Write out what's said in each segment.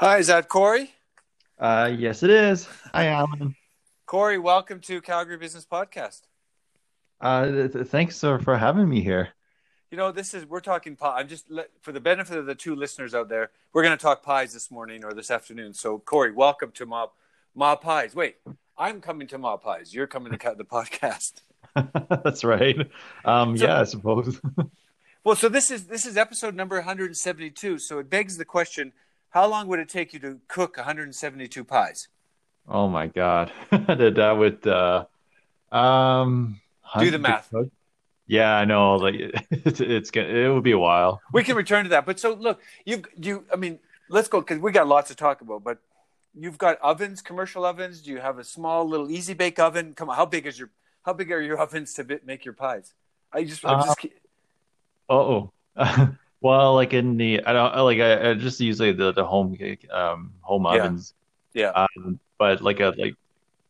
Hi, is that Corey? Uh, yes, it is. Hi, Alan. Corey, welcome to Calgary Business Podcast. Uh, th- th- thanks for, for having me here. You know, this is we're talking pie. I'm just for the benefit of the two listeners out there. We're going to talk pies this morning or this afternoon. So, Corey, welcome to Ma Ma Pies. Wait, I'm coming to Ma Pies. You're coming to the podcast. That's right. Um, so, yeah, I suppose. well, so this is this is episode number 172. So it begs the question: How long would it take you to cook 172 pies? Oh my god, that would uh, um, do the math. Cook? Yeah, I know. Like it's, it's gonna, it would be a while. We can return to that, but so look, you you. I mean, let's go because we got lots to talk about. But you've got ovens, commercial ovens. Do you have a small little easy bake oven? Come on, how big is your how big are your ovens to make your pies? I just, I just. Uh, oh. Well, like in the, I don't like. I, I just use like the the home um home ovens. Yeah. Um, but like a like,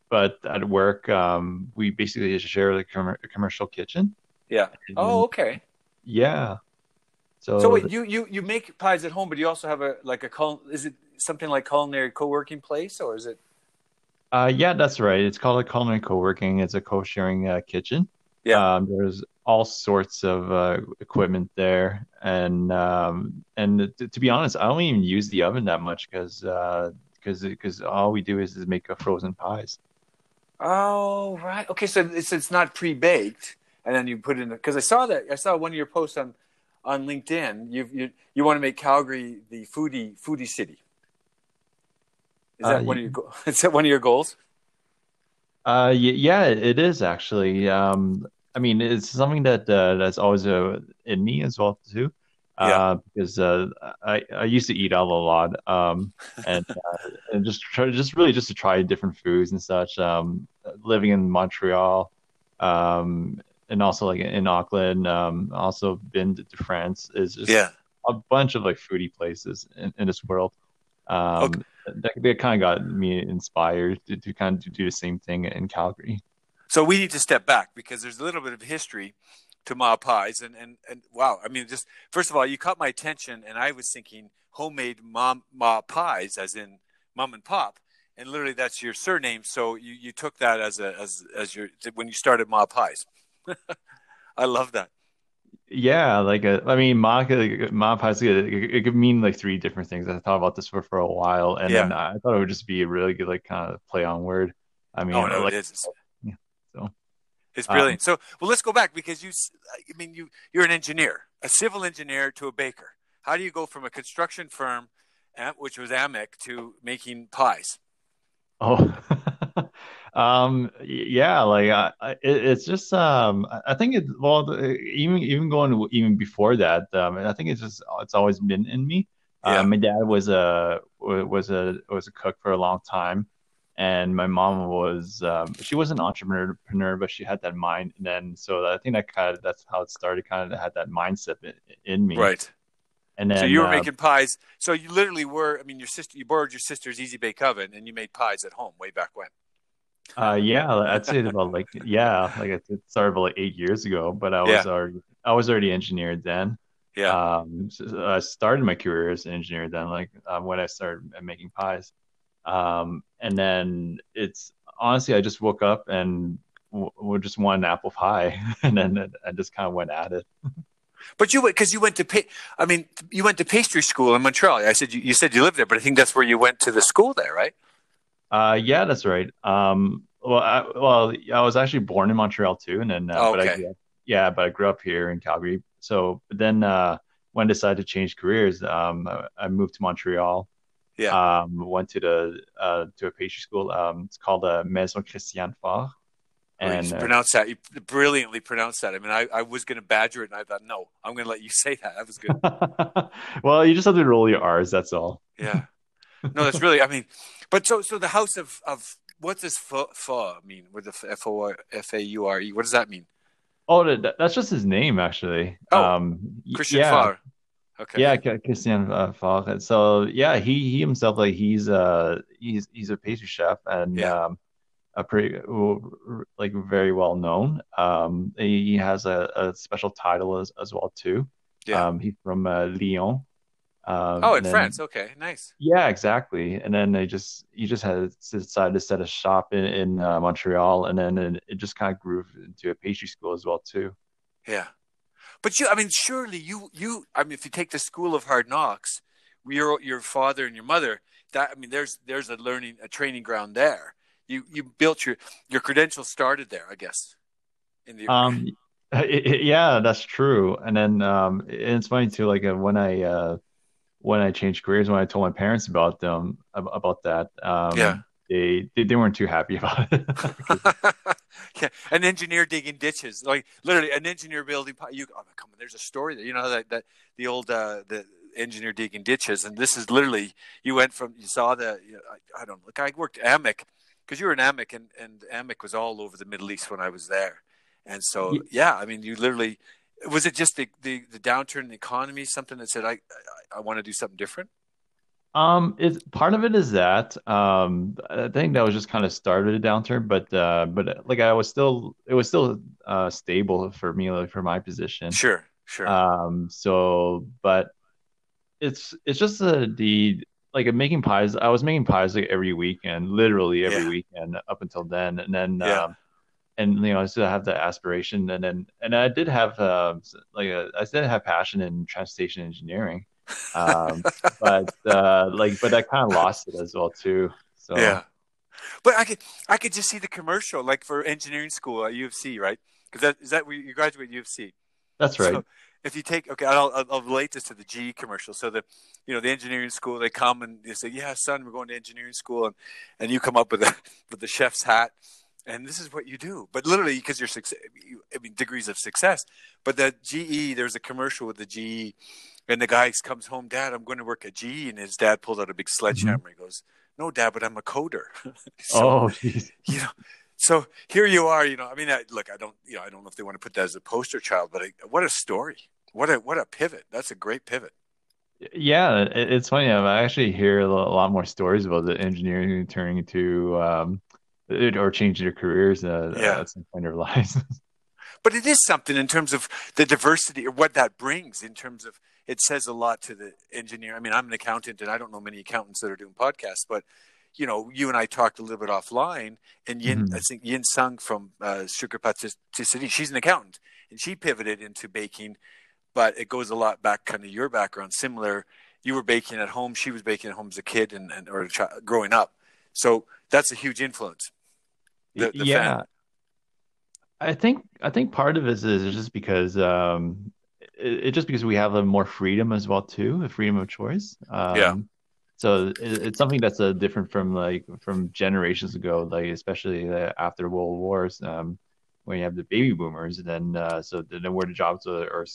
but at work, um, we basically just share the com- commercial kitchen. Yeah. And, oh, okay. Yeah. So, so wait, you you you make pies at home, but you also have a like a is it something like culinary co-working place or is it? Uh, yeah, that's right. It's called a culinary co-working. It's a co-sharing uh, kitchen. Yeah. Um, there's all sorts of uh, equipment there, and um, and t- to be honest, I don't even use the oven that much because because uh, because all we do is, is make frozen pies. Oh right, okay. So it's it's not pre-baked, and then you put it in because I saw that I saw one of your posts on on LinkedIn. You you you want to make Calgary the foodie foodie city. Is that uh, one of your is that one of your goals? Uh, yeah, it is actually. Um, I mean, it's something that uh, that's always uh, in me as well too. Uh, yeah. because uh, I I used to eat out a lot, um, and uh, and just try just really just to try different foods and such. Um, living in Montreal, um, and also like in Auckland, um, also been to, to France is just yeah. a bunch of like foodie places in, in this world. Um, okay. that, that kind of got me inspired to, to kind of do the same thing in Calgary. So we need to step back because there's a little bit of history to Ma Pies, and and and wow, I mean, just first of all, you caught my attention, and I was thinking homemade mom Ma Pies, as in mom and pop, and literally that's your surname. So you you took that as a as as your when you started Ma Pies. I love that. Yeah, like a, I mean, ma, uh, ma pies, it, it could mean like three different things. I thought about this for, for a while, and yeah. then I thought it would just be a really good like kind of play on word. I mean, oh, no, like, it is. It's brilliant. Um, so, well, let's go back because you, I mean, you you're an engineer, a civil engineer to a baker. How do you go from a construction firm, which was Amec, to making pies? Oh, um, yeah, like uh, it, it's just um, I think it well even even going even before that, um, I think it's just it's always been in me. Yeah. Uh, my dad was a was a was a cook for a long time, and my mom was um, she was an entrepreneur, but she had that mind. And then so I think that kind of that's how it started. Kind of had that mindset in, in me, right? And then, so you were uh, making pies. So you literally were. I mean, your sister. You borrowed your sister's easy bake oven, and you made pies at home way back when. Uh, yeah, I'd say about like yeah, like it started about like eight years ago. But I was yeah. already I was already engineered then. Yeah. Um, so I started my career as an engineer then, like um, when I started making pies. Um, and then it's honestly, I just woke up and w- just wanted an apple pie, and then I just kind of went at it. But you went because you went to pay. I mean, you went to pastry school in Montreal. I said you, you, said you lived there, but I think that's where you went to the school there, right? Uh, yeah, that's right. Um, well, I, well, I was actually born in Montreal too, and then uh, oh, okay. but I, yeah, but I grew up here in Calgary. So then uh, when I decided to change careers, um, I moved to Montreal. Yeah. Um, went to the uh, to a pastry school. Um, it's called the uh, Maison Christiane Faure. And you uh, pronounce that. You brilliantly pronounced that. I mean, I, I was going to badger it, and I thought, no, I'm going to let you say that. That was good. well, you just have to roll your R's. That's all. Yeah. No, that's really. I mean, but so so the house of of what does fa mean? With the F O F A U R E, what does that mean? Oh, that's just his name, actually. Oh, um, Christian yeah. Faure. Okay. Yeah, Christian uh. So yeah, he he himself like he's uh he's he's a pastry chef and yeah. um a pretty like very well known. Um, he has a, a special title as, as well too. Yeah. Um, he's from uh, Lyon. Um, oh, in then, France. Okay, nice. Yeah, exactly. And then they just he just had decided to set a shop in in uh, Montreal, and then it, it just kind of grew into a pastry school as well too. Yeah, but you, I mean, surely you you, I mean, if you take the School of Hard Knocks, your your father and your mother, that I mean, there's there's a learning a training ground there. You you built your your credentials started there, I guess. In the um, it, it, yeah, that's true. And then um, it's funny too. Like uh, when I uh, when I changed careers, when I told my parents about them about that, um, yeah, they, they, they weren't too happy about it. yeah, an engineer digging ditches, like literally an engineer building. You oh, come on, there's a story there. you know that that the old uh, the engineer digging ditches, and this is literally you went from you saw the you know, I, I, don't look I worked Amec because you were in Amec, and and AMEC was all over the Middle East when I was there, and so yeah, yeah I mean you literally was it just the, the, the downturn in the economy something that said I, I, I want to do something different? Um, it's part of it is that um, I think that was just kind of started a downturn, but uh, but like I was still it was still uh stable for me like for my position. Sure, sure. Um, so but it's it's just uh, the like making pies. I was making pies like every weekend, literally every yeah. weekend up until then, and then yeah. um, and you know I still have the aspiration, and then and I did have uh, like a, I did have passion in transportation engineering, um, but uh, like but I kind of lost it as well too. So yeah, but I could I could just see the commercial like for engineering school at U of C, right? Because that is that where you graduate U of C. That's right. So if you take okay, I'll, I'll, I'll relate this to the GE commercial. So the you know the engineering school they come and they say, "Yeah, son, we're going to engineering school," and and you come up with a with the chef's hat and this is what you do. But literally, because you're success, I mean, degrees of success. But the GE, there's a commercial with the GE, and the guy comes home, Dad, I'm going to work at GE, and his dad pulls out a big sledgehammer. Mm-hmm. He goes, No, Dad, but I'm a coder. so, oh, geez. you know. So here you are, you know. I mean, I, look, I don't, you know, I don't know if they want to put that as a poster child, but I, what a story! What a what a pivot! That's a great pivot. Yeah, it's funny. I actually hear a lot more stories about the engineering turning into um, or changing their careers uh, yeah. at some point in their lives. but it is something in terms of the diversity or what that brings in terms of it says a lot to the engineer. I mean, I'm an accountant and I don't know many accountants that are doing podcasts, but you know, you and I talked a little bit offline, and Yin, mm-hmm. I think Yin Sung from uh, Sugar Patisserie, she's an accountant, and she pivoted into baking, but it goes a lot back, kind of your background, similar. You were baking at home, she was baking at home as a kid and, and or a child, growing up, so that's a huge influence. The, the yeah. Fan. I think I think part of it is just because um, it, just because we have a more freedom as well too, a freedom of choice. Um, yeah. So it, it's something that's uh, different from like from generations ago, like especially uh, after World Wars, um, when you have the baby boomers, and then uh, so then where the jobs are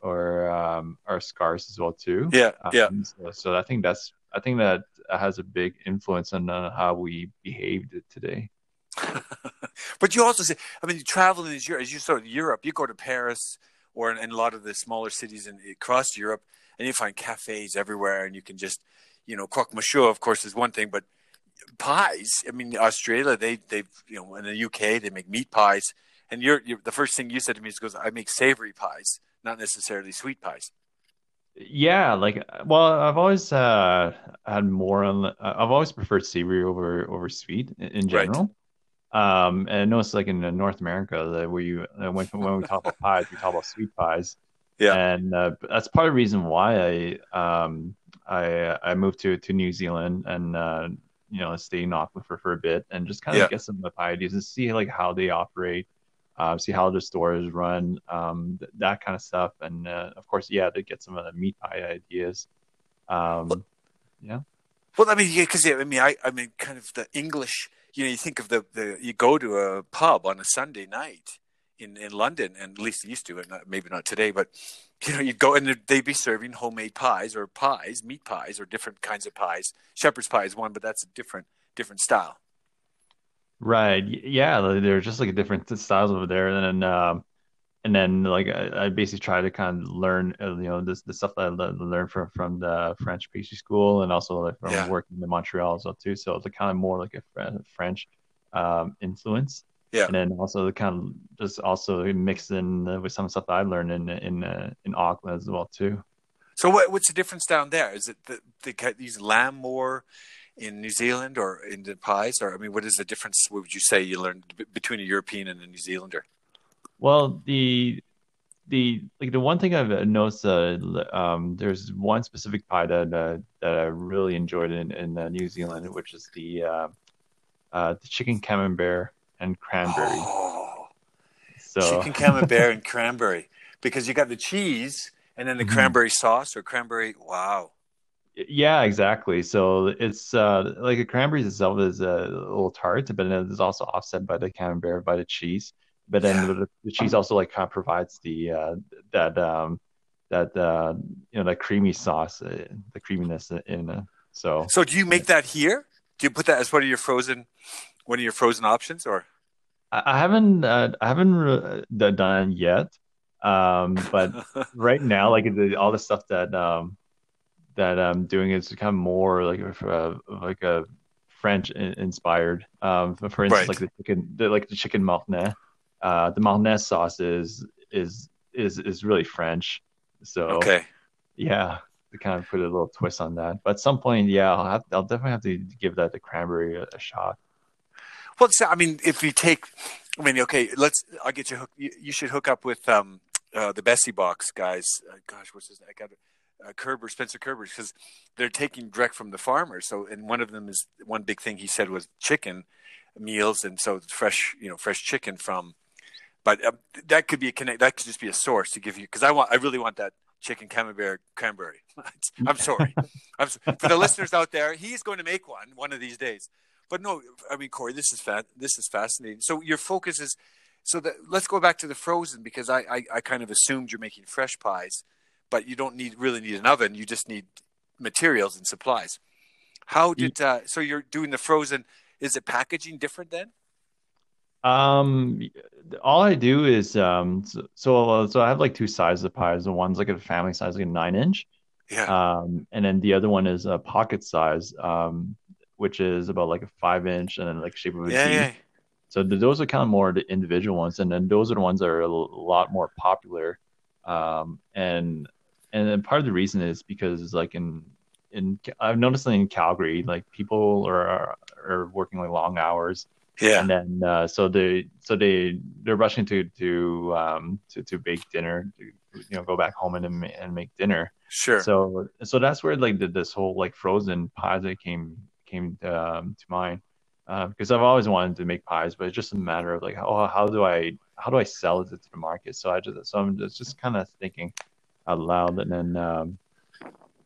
or um, are scarce as well too. Yeah, yeah. Um, so, so, I think that's I think that has a big influence on uh, how we behaved today. but you also say, I mean, you travel in Europe, as you start Europe, you go to Paris or in, in, a lot of the smaller cities in, across Europe, and you find cafes everywhere, and you can just, you know, croque monsieur, of course, is one thing, but pies. I mean, Australia, they they you know, in the UK, they make meat pies, and you're, you're the first thing you said to me is, "Goes, I make savory pies, not necessarily sweet pies." Yeah, like well, I've always uh, had more on. I've always preferred savory over over sweet in, in general. Right. Um, and I noticed like in North America that where you uh, when when we talk about pies, we talk about sweet pies. Yeah, and uh, that's part of the reason why I um I I moved to to New Zealand and uh, you know stay in Auckland for, for a bit and just kind of yeah. get some of the pie ideas and see like how they operate, uh, see how the stores run, um, th- that kind of stuff, and uh, of course, yeah, to get some of the meat pie ideas. Um, yeah. Well, I mean, because yeah, I mean, I I mean, kind of the English you know, you think of the, the you go to a pub on a Sunday night in, in London, and at least you used to, and not, maybe not today, but you know, you'd go and they'd be serving homemade pies or pies, meat pies, or different kinds of pies. Shepherd's pie is one, but that's a different different style. Right. Yeah, they're just like different styles over there, and then um, and then like I, I, basically try to kind of learn uh, you know this the stuff that I learned from from the French pastry school and also like from yeah. working in Montreal as well too. So it's kind of more like a French um, influence. Yeah. And then also the kind of just also mixed in with some stuff that I learned in in uh, in Auckland as well too. So what, what's the difference down there? Is it that they use lamb more in New Zealand or in the pies? Or I mean, what is the difference? What would you say you learned between a European and a New Zealander? Well, the the like the one thing I've noticed, uh, um, there's one specific pie that uh, that I really enjoyed in in uh, New Zealand, which is the uh, uh, the chicken camembert and cranberry. Oh, so chicken camembert and cranberry because you got the cheese and then the mm-hmm. cranberry sauce or cranberry. Wow. Yeah, exactly. So it's uh, like the cranberries itself is a little tart, but then it's also offset by the camembert by the cheese. But then yeah. cheese also like kind of provides the uh, that um, that uh, you know that creamy sauce, uh, the creaminess in. Uh, so so do you make that here? Do you put that as one of your frozen one of your frozen options, or? I, I haven't uh, I haven't re- done yet. Um, but right now, like the, all the stuff that um, that I'm doing is kind of more like a, uh, like a French inspired. Um, for instance, right. like the chicken, the, like the chicken marnier. Uh, the marnier sauce is is is is really French. So okay, yeah, to kind of put a little twist on that. But at some point, yeah, I'll have I'll definitely have to give that the cranberry a, a shot. Well, I mean, if you take, I mean, okay, let's. I'll get you. Hook, you, you should hook up with um, uh, the Bessie Box guys. Uh, gosh, what's his name? I got uh, Kerber, Spencer Kerber, because they're taking direct from the farmers. So, and one of them is one big thing he said was chicken meals, and so fresh, you know, fresh chicken from. But uh, that could be a connect. That could just be a source to give you because I want. I really want that chicken camembert cranberry. I'm sorry. I'm, for the listeners out there, he's going to make one one of these days. But no, I mean, Corey, this is fa- this is fascinating. So your focus is so that let's go back to the frozen because I, I, I kind of assumed you're making fresh pies, but you don't need really need an oven. You just need materials and supplies. How did uh, so you're doing the frozen? Is it packaging different then? Um, all I do is um, so so, so I have like two sizes of pies. The one's like a family size, like a nine inch. Yeah. Um, and then the other one is a pocket size, um, which is about like a five inch and then like shape of a yeah, yeah. So those are kind of more the individual ones, and then those are the ones that are a lot more popular. Um, and and then part of the reason is because like in in I've noticed in Calgary, like people are are working like long hours. Yeah. And then uh, so they so they they're rushing to to um to, to bake dinner, to, you know, go back home and and make dinner. Sure. So so that's where like the, this whole like frozen pies came came um, to mind because uh, I've always wanted to make pies, but it's just a matter of like, oh, how do I how do I sell it to the market? So I just so I'm just, just kind of thinking out loud, and then um,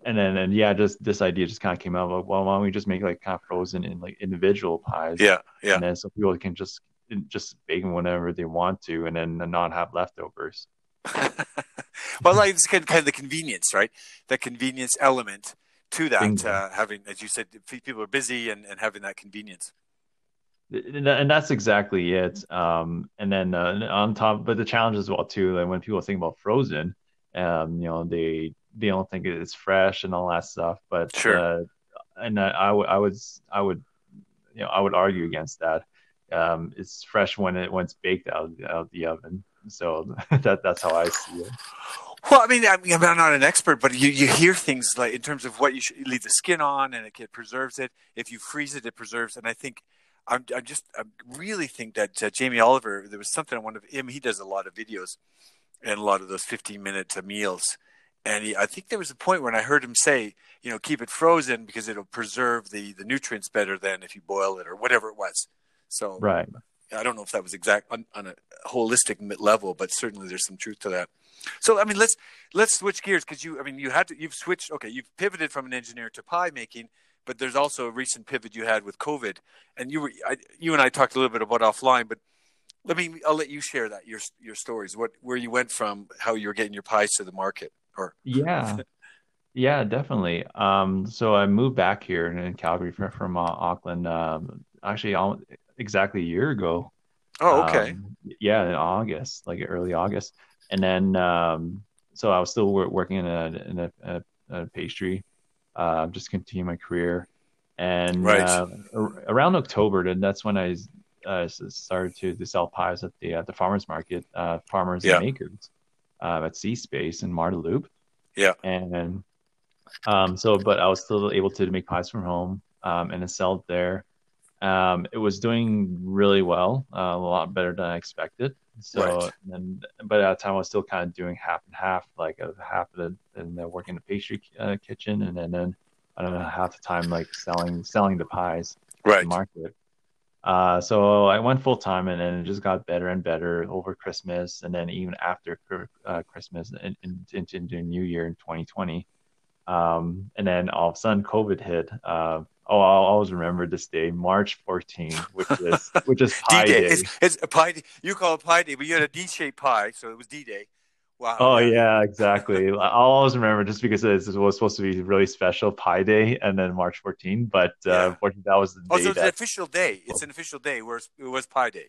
and then and yeah, just this idea just kind of came out. of Like, well, why don't we just make like kind of frozen in like individual pies? Yeah, yeah. And then so people can just just bake them whenever they want to, and then not have leftovers. well, like it's kind of the convenience, right? The convenience element to that, uh, having, as you said, people are busy and, and having that convenience and that's exactly it. Um, and then uh, on top, but the challenge as well too, like when people think about frozen, um, you know, they they don't think it's fresh and all that stuff. But sure, uh, and I, I, w- I would I would you know I would argue against that. Um, it's fresh when it when it's baked out, of the oven. So that that's how I see it. Well, I mean, I mean, I'm not an expert, but you, you hear things like in terms of what you should leave the skin on, and it, it preserves it. If you freeze it, it preserves. And I think I'm, I just I really think that uh, Jamie Oliver. There was something on one of him. He does a lot of videos and a lot of those 15 minute uh, meals. And he, I think there was a point when I heard him say, you know, keep it frozen because it'll preserve the the nutrients better than if you boil it or whatever it was. So right. I don't know if that was exact on, on a holistic level, but certainly there's some truth to that. So I mean, let's let's switch gears because you I mean you had to you've switched okay you've pivoted from an engineer to pie making but there's also a recent pivot you had with COVID, and you were I, you and I talked a little bit about offline, but let me I'll let you share that your your stories, what where you went from, how you were getting your pies to the market, or yeah. Yeah, definitely. Um, so I moved back here in Calgary from, from uh, Auckland, um, actually all, exactly a year ago. Oh, okay. Um, yeah, in August, like early August, and then um, so I was still working in a in a, a, a pastry uh, just continue my career. And right. uh, around October, then that's when I uh, started to, to sell pies at the at the farmers market, uh, farmers yeah. and makers uh, at C Space in Marda Loop. Yeah. And um, so, but I was still able to make pies from home um, and it there. Um, it was doing really well, uh, a lot better than I expected. So, right. and but at the time I was still kind of doing half and half, like a half of the and then working the pastry uh, kitchen, and then, then I don't know half the time like selling selling the pies right. the market. Uh, so I went full time, and then it just got better and better over Christmas, and then even after uh, Christmas and into, New Year in 2020. Um, and then all of a sudden, COVID hit. Uh, oh, I'll always remember this day, March 14, which is which is Pi D-Day. Day. It's, it's, a Pi. You call it Pi Day, but you had a D-shaped pie, so it was D-Day. Wow. Oh yeah, exactly. I'll always remember just because it was supposed to be really special Pi Day, and then March 14. But uh, yeah. unfortunately, that was the oh, day. so it's that... an official day. It's an official day where it was Pi Day.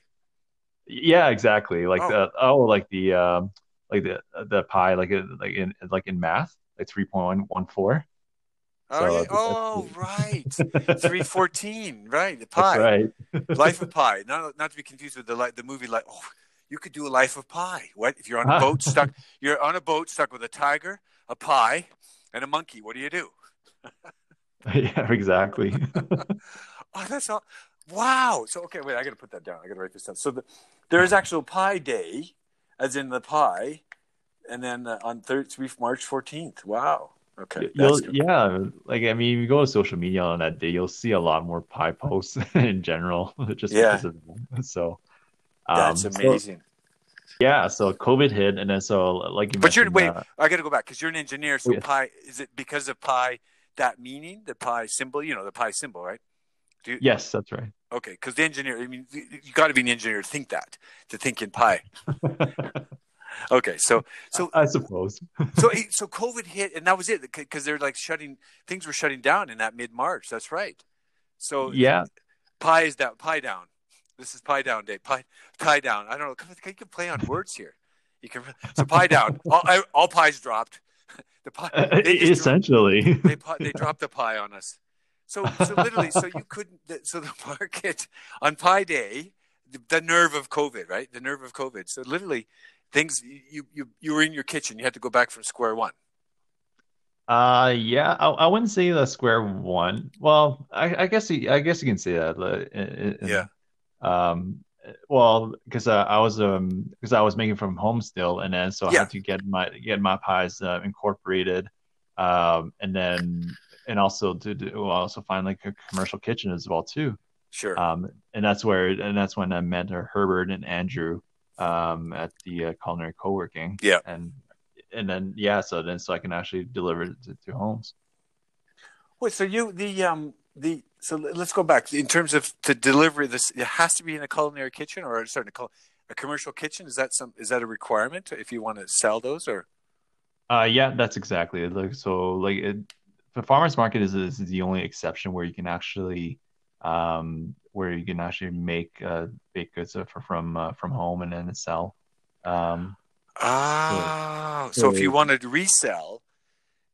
Yeah, exactly. Like oh. the oh, like the um, like the the pi, like like in like in math like 3.114. Oh, so, yeah. oh right, three fourteen, right? The pie, right? Life of Pi. Not not to be confused with the the movie. Like, oh, you could do a Life of pie. What if you're on a boat stuck? You're on a boat stuck with a tiger, a pie, and a monkey. What do you do? yeah, exactly. oh, that's all. Wow. So okay, wait. I got to put that down. I got to write this down. So the, there is actual Pie Day, as in the pie, and then uh, on third, March 14th. Wow. Okay. yeah. Like, I mean, if you go to social media on that day, you'll see a lot more pie posts in general, just yeah. because So, um, that's amazing. So, yeah. So COVID hit. And then, so, like, you but you're, wait, uh, I got to go back because you're an engineer. So, pi, is it because of pi, that meaning, the pi symbol, you know, the pi symbol, right? You, yes, that's right. Okay. Because the engineer, I mean, you got to be an engineer to think that, to think in pi. Okay, so so I suppose. so so COVID hit, and that was it because they're like shutting things were shutting down in that mid March. That's right. So yeah, pie is that Pie down. This is pie down day. Pie pie down. I don't know. You can play on words here. You can so pie down. All, all pies dropped. The pie uh, essentially dropped, they they dropped the pie on us. So so literally, so you couldn't. So the market on Pie Day, the, the nerve of COVID, right? The nerve of COVID. So literally, things you you you were in your kitchen you had to go back from square one uh yeah i, I wouldn't say the square one well i, I guess you, i guess you can say that in, yeah um well because uh, i was um because i was making from home still and then so yeah. i had to get my get my pies uh, incorporated um and then and also to do also find like a commercial kitchen as well too sure um and that's where and that's when i met herbert and andrew um, at the uh, culinary co-working. Yeah, and and then yeah, so then so I can actually deliver it to, to homes. Wait, so you the um the so let's go back in terms of the delivery. this. It has to be in a culinary kitchen or to call a commercial kitchen. Is that some? Is that a requirement if you want to sell those or? Uh, yeah, that's exactly it. Like so, like it, the farmers market is, is the only exception where you can actually um, where you can actually make uh, baked goods from uh, from home and then sell. Um, ah, so, so, if you wanted to resell,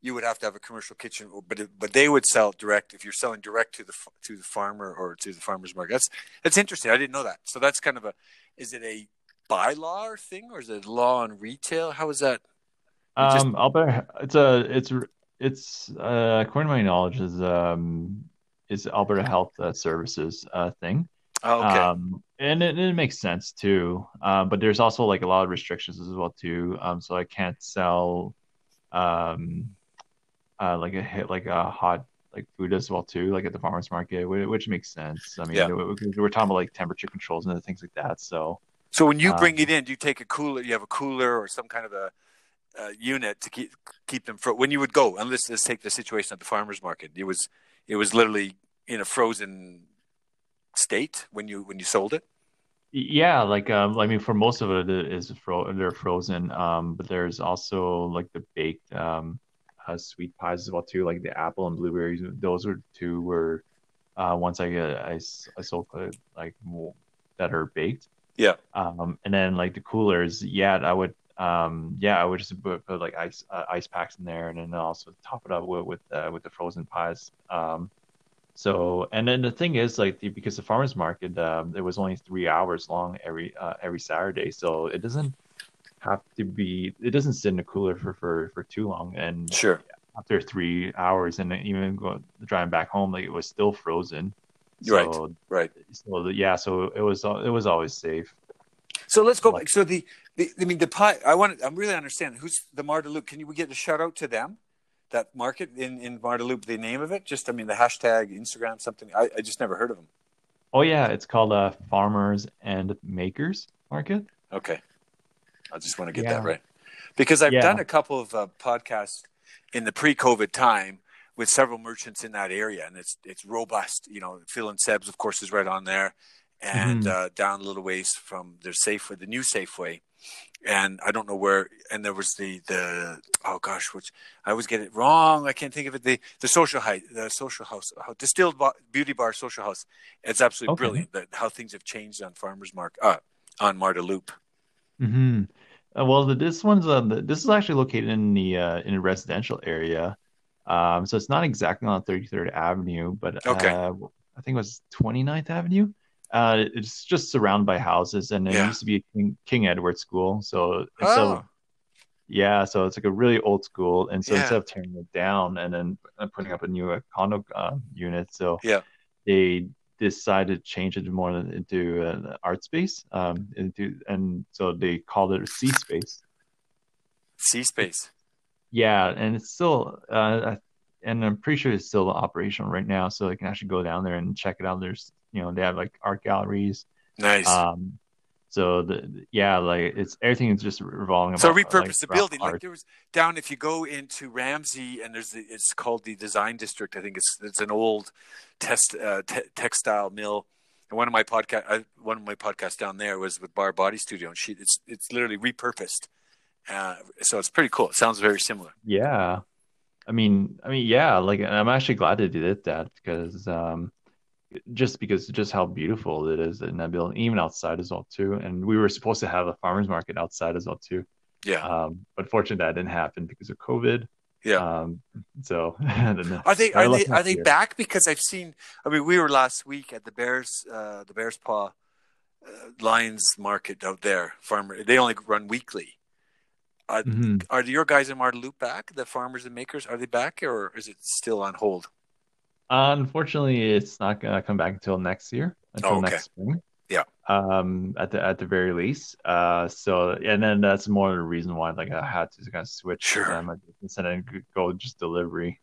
you would have to have a commercial kitchen, but it, but they would sell direct if you're selling direct to the to the farmer or to the farmer's market. That's that's interesting. I didn't know that. So that's kind of a is it a bylaw thing or is it law on retail? How is that? Just... Um, Alberta, it's a it's it's uh, according to my knowledge is um is Alberta Health uh, Services uh, thing. Oh, okay. Um, and it, it, makes sense too. Um, but there's also like a lot of restrictions as well too. Um, so I can't sell, um, uh, like a hit like a hot like food as well too, like at the farmers market, which, makes sense. I mean, yeah. we're, talking about like temperature controls and things like that. So, so when you bring um, it in, do you take a cooler? You have a cooler or some kind of a uh, unit to keep keep them for when you would go. And let's let's take the situation at the farmers market. It was it was literally in a frozen state when you when you sold it. Yeah, like um, I mean, for most of it, it is fro- they're frozen. Um, but there's also like the baked um, uh, sweet pies as well too, like the apple and blueberries. Those are two were uh, once I get I, I sold uh, like that are baked. Yeah. Um, and then like the coolers, yeah, I would um, yeah, I would just put, put like ice uh, ice packs in there, and then also top it up with with, uh, with the frozen pies. Um, so and then the thing is like the, because the farmers market um, it was only three hours long every uh, every Saturday, so it doesn't have to be. It doesn't sit in a cooler for for for too long, and sure. After three hours, and even going driving back home, like it was still frozen. So, right. Right. So yeah, so it was it was always safe. So let's go. Like, so the, the I mean the pie. I want. I'm really understanding who's the Marda Loop. Can you we get a shout out to them? That market in in Marda Loop. The name of it. Just I mean the hashtag Instagram something. I, I just never heard of them. Oh yeah, it's called uh, Farmers and Makers Market. Okay, I just want to get yeah. that right because I've yeah. done a couple of uh, podcasts in the pre-COVID time with several merchants in that area, and it's it's robust. You know, Phil and Seb's, of course, is right on there, and mm-hmm. uh, down a little ways from their Safeway, the new Safeway, and I don't know where. And there was the the oh gosh, which I always get it wrong. I can't think of it. The the social height, the social house, distilled beauty bar social house. It's absolutely okay. brilliant that how things have changed on Farmers Market uh, on Marda Loop. Hmm. Uh, well, the, this one's uh, the, this is actually located in the uh, in a residential area. Um, so it's not exactly on 33rd Avenue, but okay. Uh, I think it was 29th Avenue. Uh, it's just surrounded by houses, and it yeah. used to be a King, King Edward school. So, oh. so yeah, so it's like a really old school, and so yeah. instead of tearing it down and then putting up a new uh, condo uh, unit, so yeah, they decided to change it more into an art space, um, into and so they called it a C space. C space. Yeah, and it's still, uh, and I'm pretty sure it's still operational right now, so I can actually go down there and check it out. There's you know they have like art galleries. Nice. Um, so the yeah, like it's everything is just revolving. So repurpose like, the building. Art. Like there was down if you go into Ramsay and there's the, it's called the Design District. I think it's it's an old test uh, te- textile mill. And one of my podcast, uh, one of my podcasts down there was with Bar Body Studio, and she it's it's literally repurposed. Uh, so it's pretty cool. It sounds very similar. Yeah, I mean, I mean, yeah. Like I'm actually glad they did that because um, just because just how beautiful it is in that building, even outside as well too. And we were supposed to have a farmers market outside as well too. Yeah. Um, but fortunately, that didn't happen because of COVID. Yeah. Um, so are they are they are they back? Because I've seen. I mean, we were last week at the Bears uh, the Bearspaw uh, Lions Market out there. Farmer. They only run weekly. Are, mm-hmm. are your guys in Marda Loop back? The farmers and makers are they back, or is it still on hold? Unfortunately, it's not gonna come back until next year, until oh, okay. next spring. Yeah. Um, at the at the very least. Uh, so and then that's more of the reason why like I had to kind of switch sure. them instead of go just delivery.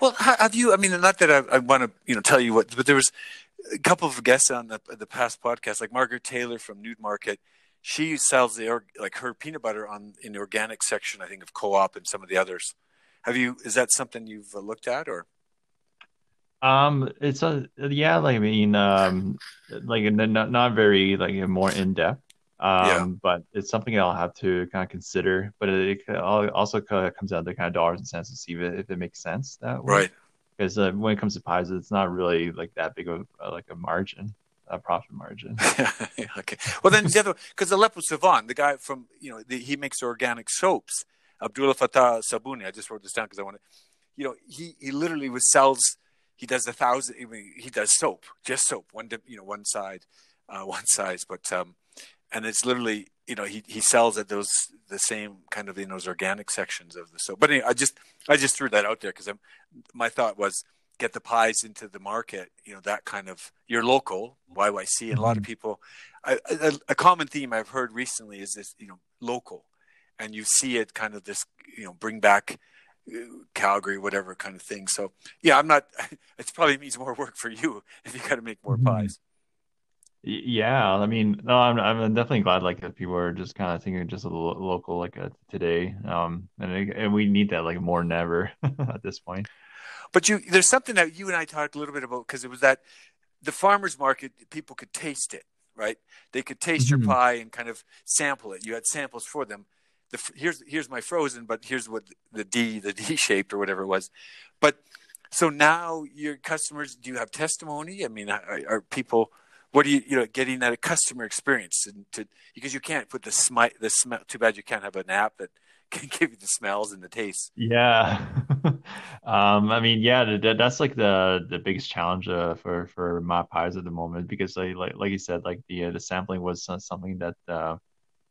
Well, have you? I mean, not that I, I want to, you know, tell you what, but there was a couple of guests on the the past podcast, like Margaret Taylor from Nude Market. She sells the like her peanut butter on in the organic section, I think, of Co-op and some of the others. Have you? Is that something you've uh, looked at or? Um, it's a yeah, like I mean, um, like not not very like more in depth. Um, yeah. but it's something I'll have to kind of consider. But it, it also comes down to kind of dollars and cents to see if it, if it makes sense that way. Right. Because uh, when it comes to pies, it's not really like that big of a, like a margin, a profit margin. okay. Well, then the other because Aleppo Savon, the guy from you know the, he makes organic soaps. Abdullah Fatah Sabouni. I just wrote this down because I want to. You know, he he literally was sells he does a thousand. I mean, he does soap, just soap, one you know one side, uh, one size, but um, and it's literally you know he he sells at those the same kind of in those organic sections of the soap. But anyway, I just I just threw that out there because my thought was get the pies into the market. You know that kind of your local YYC and a lot of mm-hmm. people. A, a, a common theme I've heard recently is this you know local, and you see it kind of this you know bring back Calgary, whatever kind of thing. So yeah, I'm not. It probably means more work for you if you got to make more mm-hmm. pies. Yeah, I mean, no, I'm I'm definitely glad like that people are just kind of thinking just a little local like uh, today, um, and and we need that like more than ever at this point. But you, there's something that you and I talked a little bit about because it was that the farmers market people could taste it, right? They could taste mm-hmm. your pie and kind of sample it. You had samples for them the here's here's my frozen, but here's what the D the D shaped or whatever it was. But so now your customers, do you have testimony? I mean, are, are people what do you you know getting that a customer experience and to because you can't put the smell the smell. Too bad you can't have an app that can give you the smells and the tastes. Yeah, um, I mean, yeah, that, that's like the the biggest challenge uh, for for my pies at the moment because like like, like you said, like the uh, the sampling was something that. Uh,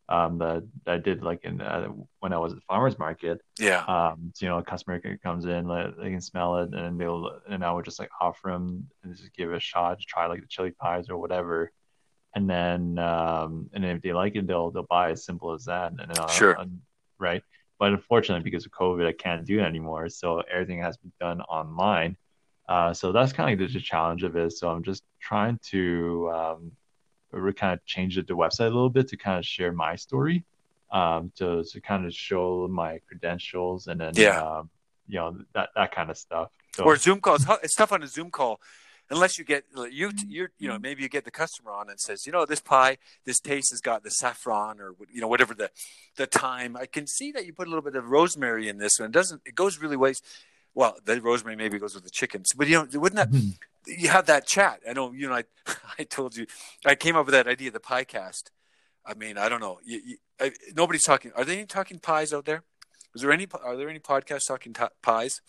um, that I did like in uh, when I was at the farmers market. Yeah. Um, so, you know, a customer comes in, like, they can smell it, and they'll and I would just like offer them and just give it a shot, to try like the chili pies or whatever, and then um, and if they like it, they'll they'll buy as simple as that. And uh, sure. right. But unfortunately, because of COVID, I can't do it anymore. So everything has been done online. Uh, so that's kind of like the, the challenge of it. So I'm just trying to um, we kind of changed the website a little bit to kind of share my story, um, to to kind of show my credentials and then yeah. um, you know that that kind of stuff. So, or Zoom calls. It's tough on a Zoom call unless you get you you you know maybe you get the customer on and says you know this pie this taste has got the saffron or you know whatever the the thyme i can see that you put a little bit of rosemary in this one it doesn't it goes really ways well the rosemary maybe goes with the chickens but you know wouldn't that mm-hmm you have that chat. I know, you know, I, I told you, I came up with that idea, the pie cast. I mean, I don't know. You, you, I, nobody's talking. Are they talking pies out there? Is there any? Are there any podcasts talking t- pies?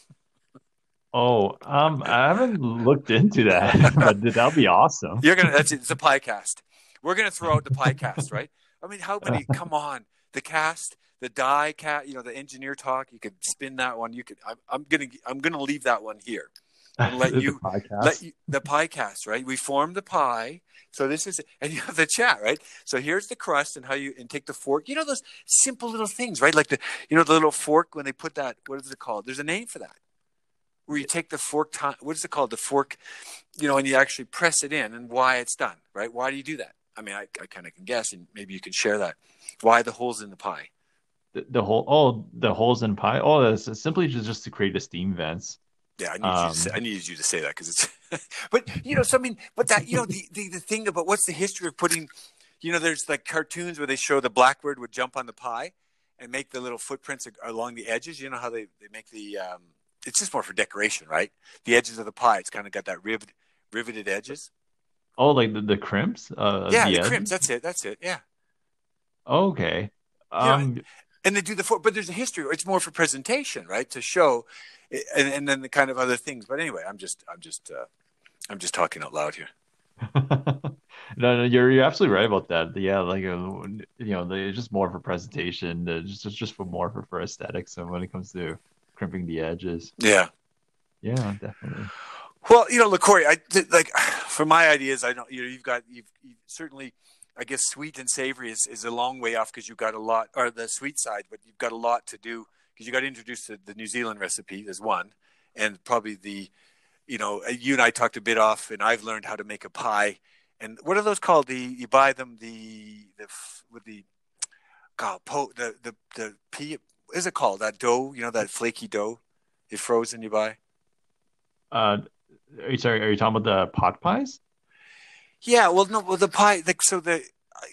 Oh, um, I haven't looked into that, but that'll be awesome. You're gonna. That's it. It's a pie cast. We're gonna throw out the pie cast, right? I mean, how many? Come on, the cast, the die cat. You know, the engineer talk. You could spin that one. You could. I'm, I'm gonna. I'm gonna leave that one here and let you let you, the pie cast right? We form the pie. So this is and you have the chat right? So here's the crust and how you and take the fork. You know those simple little things right? Like the you know the little fork when they put that what is it called? There's a name for that. Where you take the fork time what is it called? The fork you know and you actually press it in and why it's done right? Why do you do that? I mean i, I kind of can guess and maybe you can share that. Why the holes in the pie? The, the hole oh the holes in pie? Oh that's simply just, just to create the steam vents yeah, I need, um, you, to say, I need you to say that because it's, but you know, so I mean, but that you know, the, the the thing about what's the history of putting, you know, there's like cartoons where they show the blackbird would jump on the pie and make the little footprints along the edges. You know how they they make the, um, it's just more for decoration, right? The edges of the pie, it's kind of got that rivet, riveted edges. Oh, like the the crimps. Uh, yeah, the, the crimps. That's it. That's it. Yeah. Okay. Um. And they do the, four, but there's a history. It's more for presentation, right? To show and, and then the kind of other things. But anyway, I'm just I'm just uh, I'm just talking out loud here. no, no, you're you're absolutely right about that. Yeah, like uh, you know, it's just more for presentation, uh, just just for more for, for aesthetics. And when it comes to crimping the edges, yeah, yeah, definitely. Well, you know, LaCorey, I like for my ideas. I don't. You know, you've got you've, you've certainly. I guess sweet and savory is, is a long way off because you've got a lot, or the sweet side, but you've got a lot to do because you got introduced to the New Zealand recipe as one, and probably the, you know, uh, you and I talked a bit off, and I've learned how to make a pie. And what are those called? The you buy them the the with the, God, po, the the the pea. Is it called? That dough, you know, that flaky dough, it's frozen. You buy. Uh, are you sorry? Are you talking about the pot pies? Yeah, well, no, well, the pie. Like, so the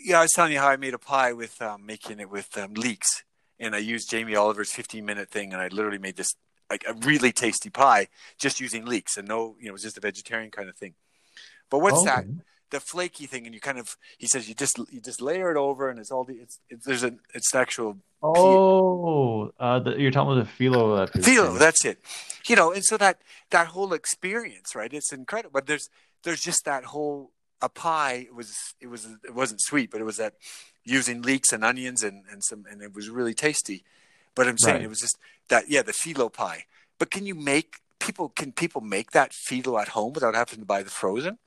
yeah, I was telling you how I made a pie with um, making it with um, leeks and I used Jamie Oliver's 15 minute thing, and I literally made this like a really tasty pie just using leeks and no, you know, it was just a vegetarian kind of thing. But what's that? The flaky thing, and you kind of he says you just you just layer it over, and it's all the it's, it's there's an it's actual. Oh, uh, the, you're talking about the phyllo. Uh, phyllo, that's it. You know, and so that that whole experience, right? It's incredible. But there's there's just that whole a pie. It was it was it wasn't sweet, but it was that using leeks and onions and, and some and it was really tasty. But I'm saying right. it was just that yeah, the phyllo pie. But can you make people can people make that phyllo at home without having to buy the frozen?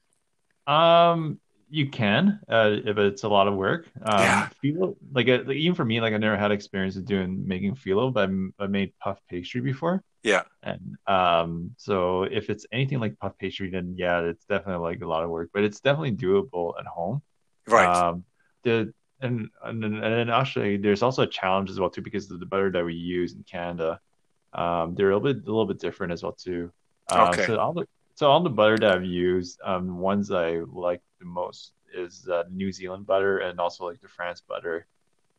Um you can, uh, if it's a lot of work. Um, yeah. Phyllo, like, uh, like, even for me, like I never had experience of doing making phyllo, but I, I made puff pastry before. Yeah. And um, so if it's anything like puff pastry, then yeah, it's definitely like a lot of work, but it's definitely doable at home. Right. Um, the and and and then actually there's also a challenge as well too because of the butter that we use in Canada. Um, they're a little bit a little bit different as well too. Um, okay. So all the so all the butter that I've used, um, ones I like the most is uh, New Zealand butter and also like the France butter.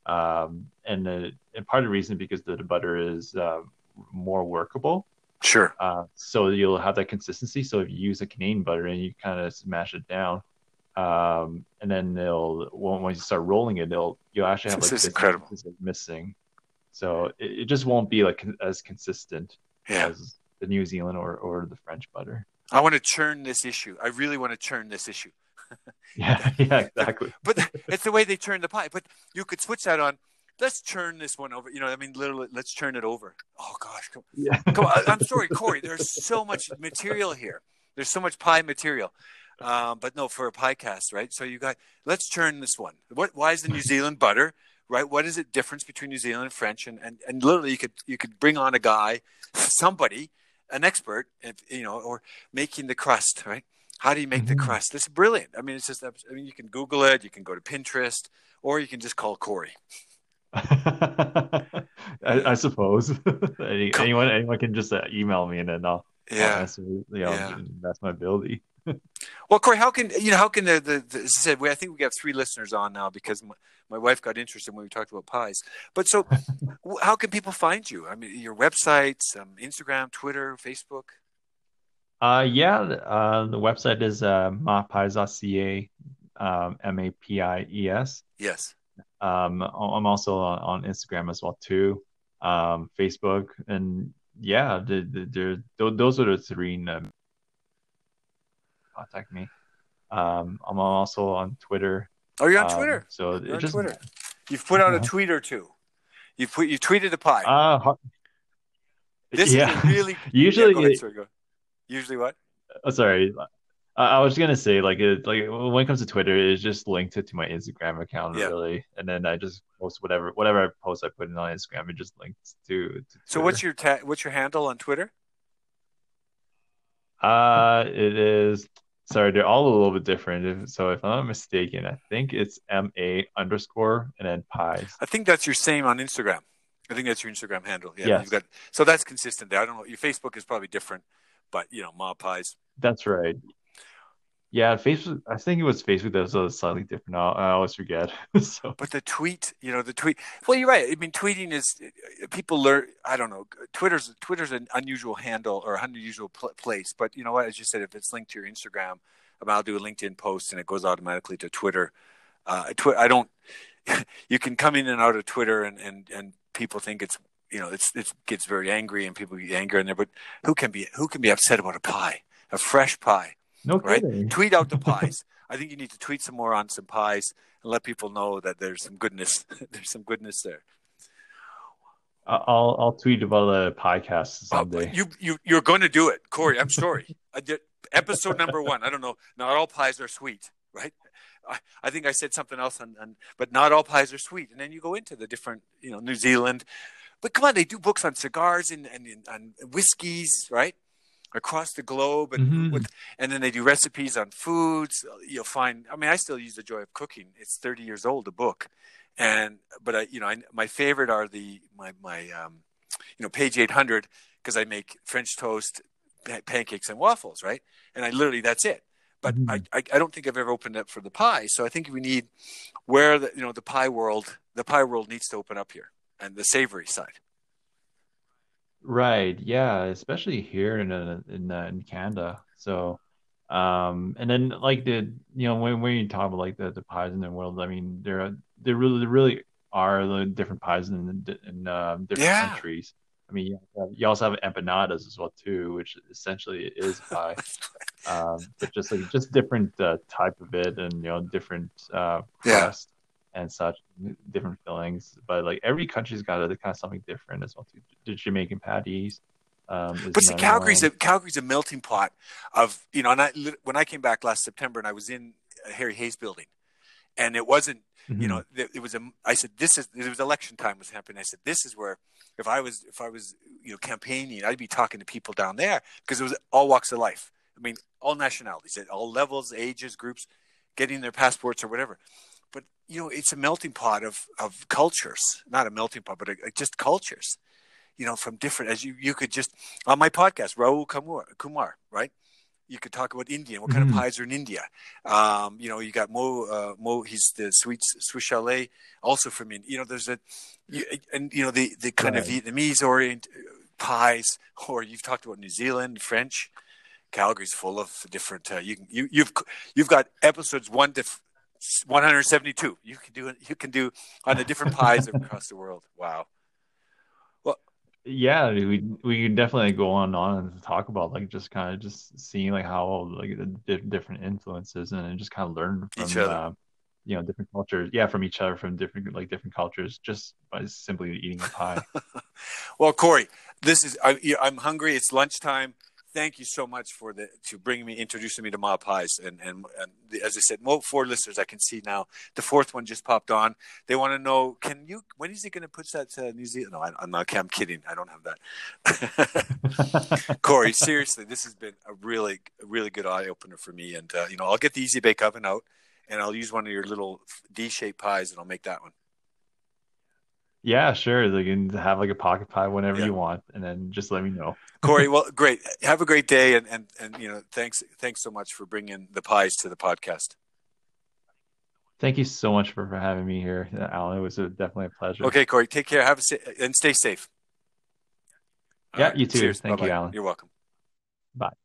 Um, and the, and part of the reason because the, the butter is uh, more workable. Sure. Uh, so you'll have that consistency. So if you use a Canadian butter and you kind of smash it down, um, and then they'll when you start rolling it, they'll you'll actually have like this incredible missing. So it, it, just won't be like as consistent yeah. as the New Zealand or or the French butter. I want to churn this issue. I really want to churn this issue. Yeah, yeah, exactly. but it's the way they turn the pie. But you could switch that on. Let's turn this one over. You know, I mean, literally, let's turn it over. Oh gosh, come, Yeah. come on. I'm sorry, Corey. There's so much material here. There's so much pie material. Um, but no, for a podcast, right? So you got. Let's turn this one. What? Why is the New Zealand butter? Right? What is the difference between New Zealand and French? And and, and literally, you could you could bring on a guy, somebody, an expert, if, you know, or making the crust, right? How do you make the Mhm. crust? It's brilliant. I mean, it's just. I mean, you can Google it. You can go to Pinterest, or you can just call Corey. I, I suppose Any, anyone anyone can just uh, email me and then I'll, I'll Yeah. answer, you know, Yeah. that's my ability. Well, Corey, how can you know? How can the, the, the as I said? We, I think we have three listeners on now because my, my wife got interested when we talked about pies. But so, how can people find you? I mean, your websites, um, Instagram, Twitter, Facebook. Uh, yeah, uh, the website is uh, mapies.ca, um, M A P I E S. Yes. Um, I'm also on, on Instagram as well too, um, Facebook, and yeah, the, the, the, tho- those are the three. Um, contact me. Um, I'm also on Twitter. Oh, you're on um, Twitter. so You're just Twitter. You've put out a tweet or two. You put you tweeted a pie. uh, this yeah. is a really Usually, Yeah, it-. Usually what? Oh, sorry. I, was gonna say like it, like when it comes to Twitter, it's just linked it to my Instagram account Yeah. really, and then I just post whatever whatever I post I put it on Instagram. It just links to. to So what's your ta- what's your handle on Twitter? Uh, it is. Sorry, they're all a little bit different. So if I'm not mistaken, I think it's M A underscore and then pies. I think that's your same on Instagram. I think that's your Instagram handle. Yeah, Yes. you've got so that's consistent there. I don't know. Your Facebook is probably different, but you know, Ma Pies. That's right. Yeah, Facebook. I think it was Facebook that was uh, slightly different. I, always forget. so But the tweet, you know, the tweet. Well, you're right. I mean, tweeting is people learn. I don't know. Twitter's Twitter's an unusual handle or an unusual pl- place. But you know what? As you said, if it's linked to your Instagram, mean, I'll do a LinkedIn post and it goes automatically to Twitter. Uh, twi- I don't. you can come in and out of Twitter, and and and people think it's you know it's it gets very angry and people get angry in there. But who can be who can be upset about a pie, a fresh pie? No Right? kidding. tweet out the pies. I think you need to tweet some more on some pies and let people know that there's some goodness. there's some goodness there. I'll I'll tweet about the podcast Oh, someday. you you you're going to do it, Corey. I'm sorry. Did, episode number one. I don't know. Not all pies are sweet, right? I, I think I said something else, on, on, but not all pies are sweet. And then you go into the different, you know, New Zealand. But come on, they do books on cigars and and, and whiskeys, right? Across the globe, and Mhm. with, and then they do recipes on foods. You'll find. I mean, I still use the Joy of Cooking. It's 30 years old, a book, and but I, you know, I, my favorite are the my my um, you know, page 800 because I make French toast, pa- pancakes, and waffles, right? And I literally that's it. But Mhm. I, I I don't think I've ever opened up for the pie. So I think we need where the you know the pie world the pie world needs to open up here and the savory side. Right, yeah, especially here in uh, in uh, in Canada. So, um, and then like the you know when when you talk about like the the pies in the world, I mean there are there really there really are the different pies in in um, different Yeah. countries. I mean, you, have, you also have empanadas as well too, which essentially is pie, um, but just like just different uh, type of it, and you know different uh, crust and such, different fillings. But like every country's got a kind of something different as well too. The Jamaican patties. Um, But see, Calgary's a Calgary's a melting pot of you know. And I when I came back last September and I was in Harry Hays building, and it wasn't you Mhm. know th- it was a i said this is it was election time was happening i said this is where if i was if i was you know campaigning i'd be talking to people down there because it was all walks of life i mean all nationalities at all levels ages groups getting their passports or whatever but you know it's a melting pot of of cultures not a melting pot but a, just cultures you know from different as you you could just on my podcast Raul Kumar, Kumar right you could talk about India. What kind Mhm. of pies are in India? Um, you know, you got Mo. Uh, Mo, he's the sweet Swiss chalet, also from India. You know, there's a, you, and you know the the kind of Vietnamese orient uh, pies, or you've talked about New Zealand, French. Calgary's full of different. Uh, you, you, you've, you've got episodes one to f- 172. You can do it. you can do on the different pies across the world. Wow. Well, yeah, we we could definitely go on and on and talk about like just kind of just seeing like how like the di- different influences and just kind of learn from each other. uh, you know different cultures. Yeah, from each other from different like different cultures just by simply eating a pie. well, Corey, this is I, I'm hungry. It's lunchtime. Thank you so much for the to bring me introducing me to Ma Pies and and, and the, as I said, four listeners I can see now. The fourth one just popped on. They want to know, can you when is he going to put that to New Zealand? No, I, am not. I'm kidding. I don't have that. Corey, seriously, this has been a really really good eye opener for me. And uh, you know, I'll get the easy bake oven out and I'll use one of your little D-shaped pies and I'll make that one. Yeah, sure. They can have like a pocket pie whenever yeah. you want, and then just let me know. Corey, well, great. Have a great day, and, and and you know, thanks thanks so much for bringing the pies to the podcast. Thank you so much for, for having me here, Alan. It was a, definitely a pleasure. Okay, Corey, take care. Have a and stay safe. Yeah, right. you too. Cheers. Thank Bye-bye. you, Alan. You're welcome. Bye.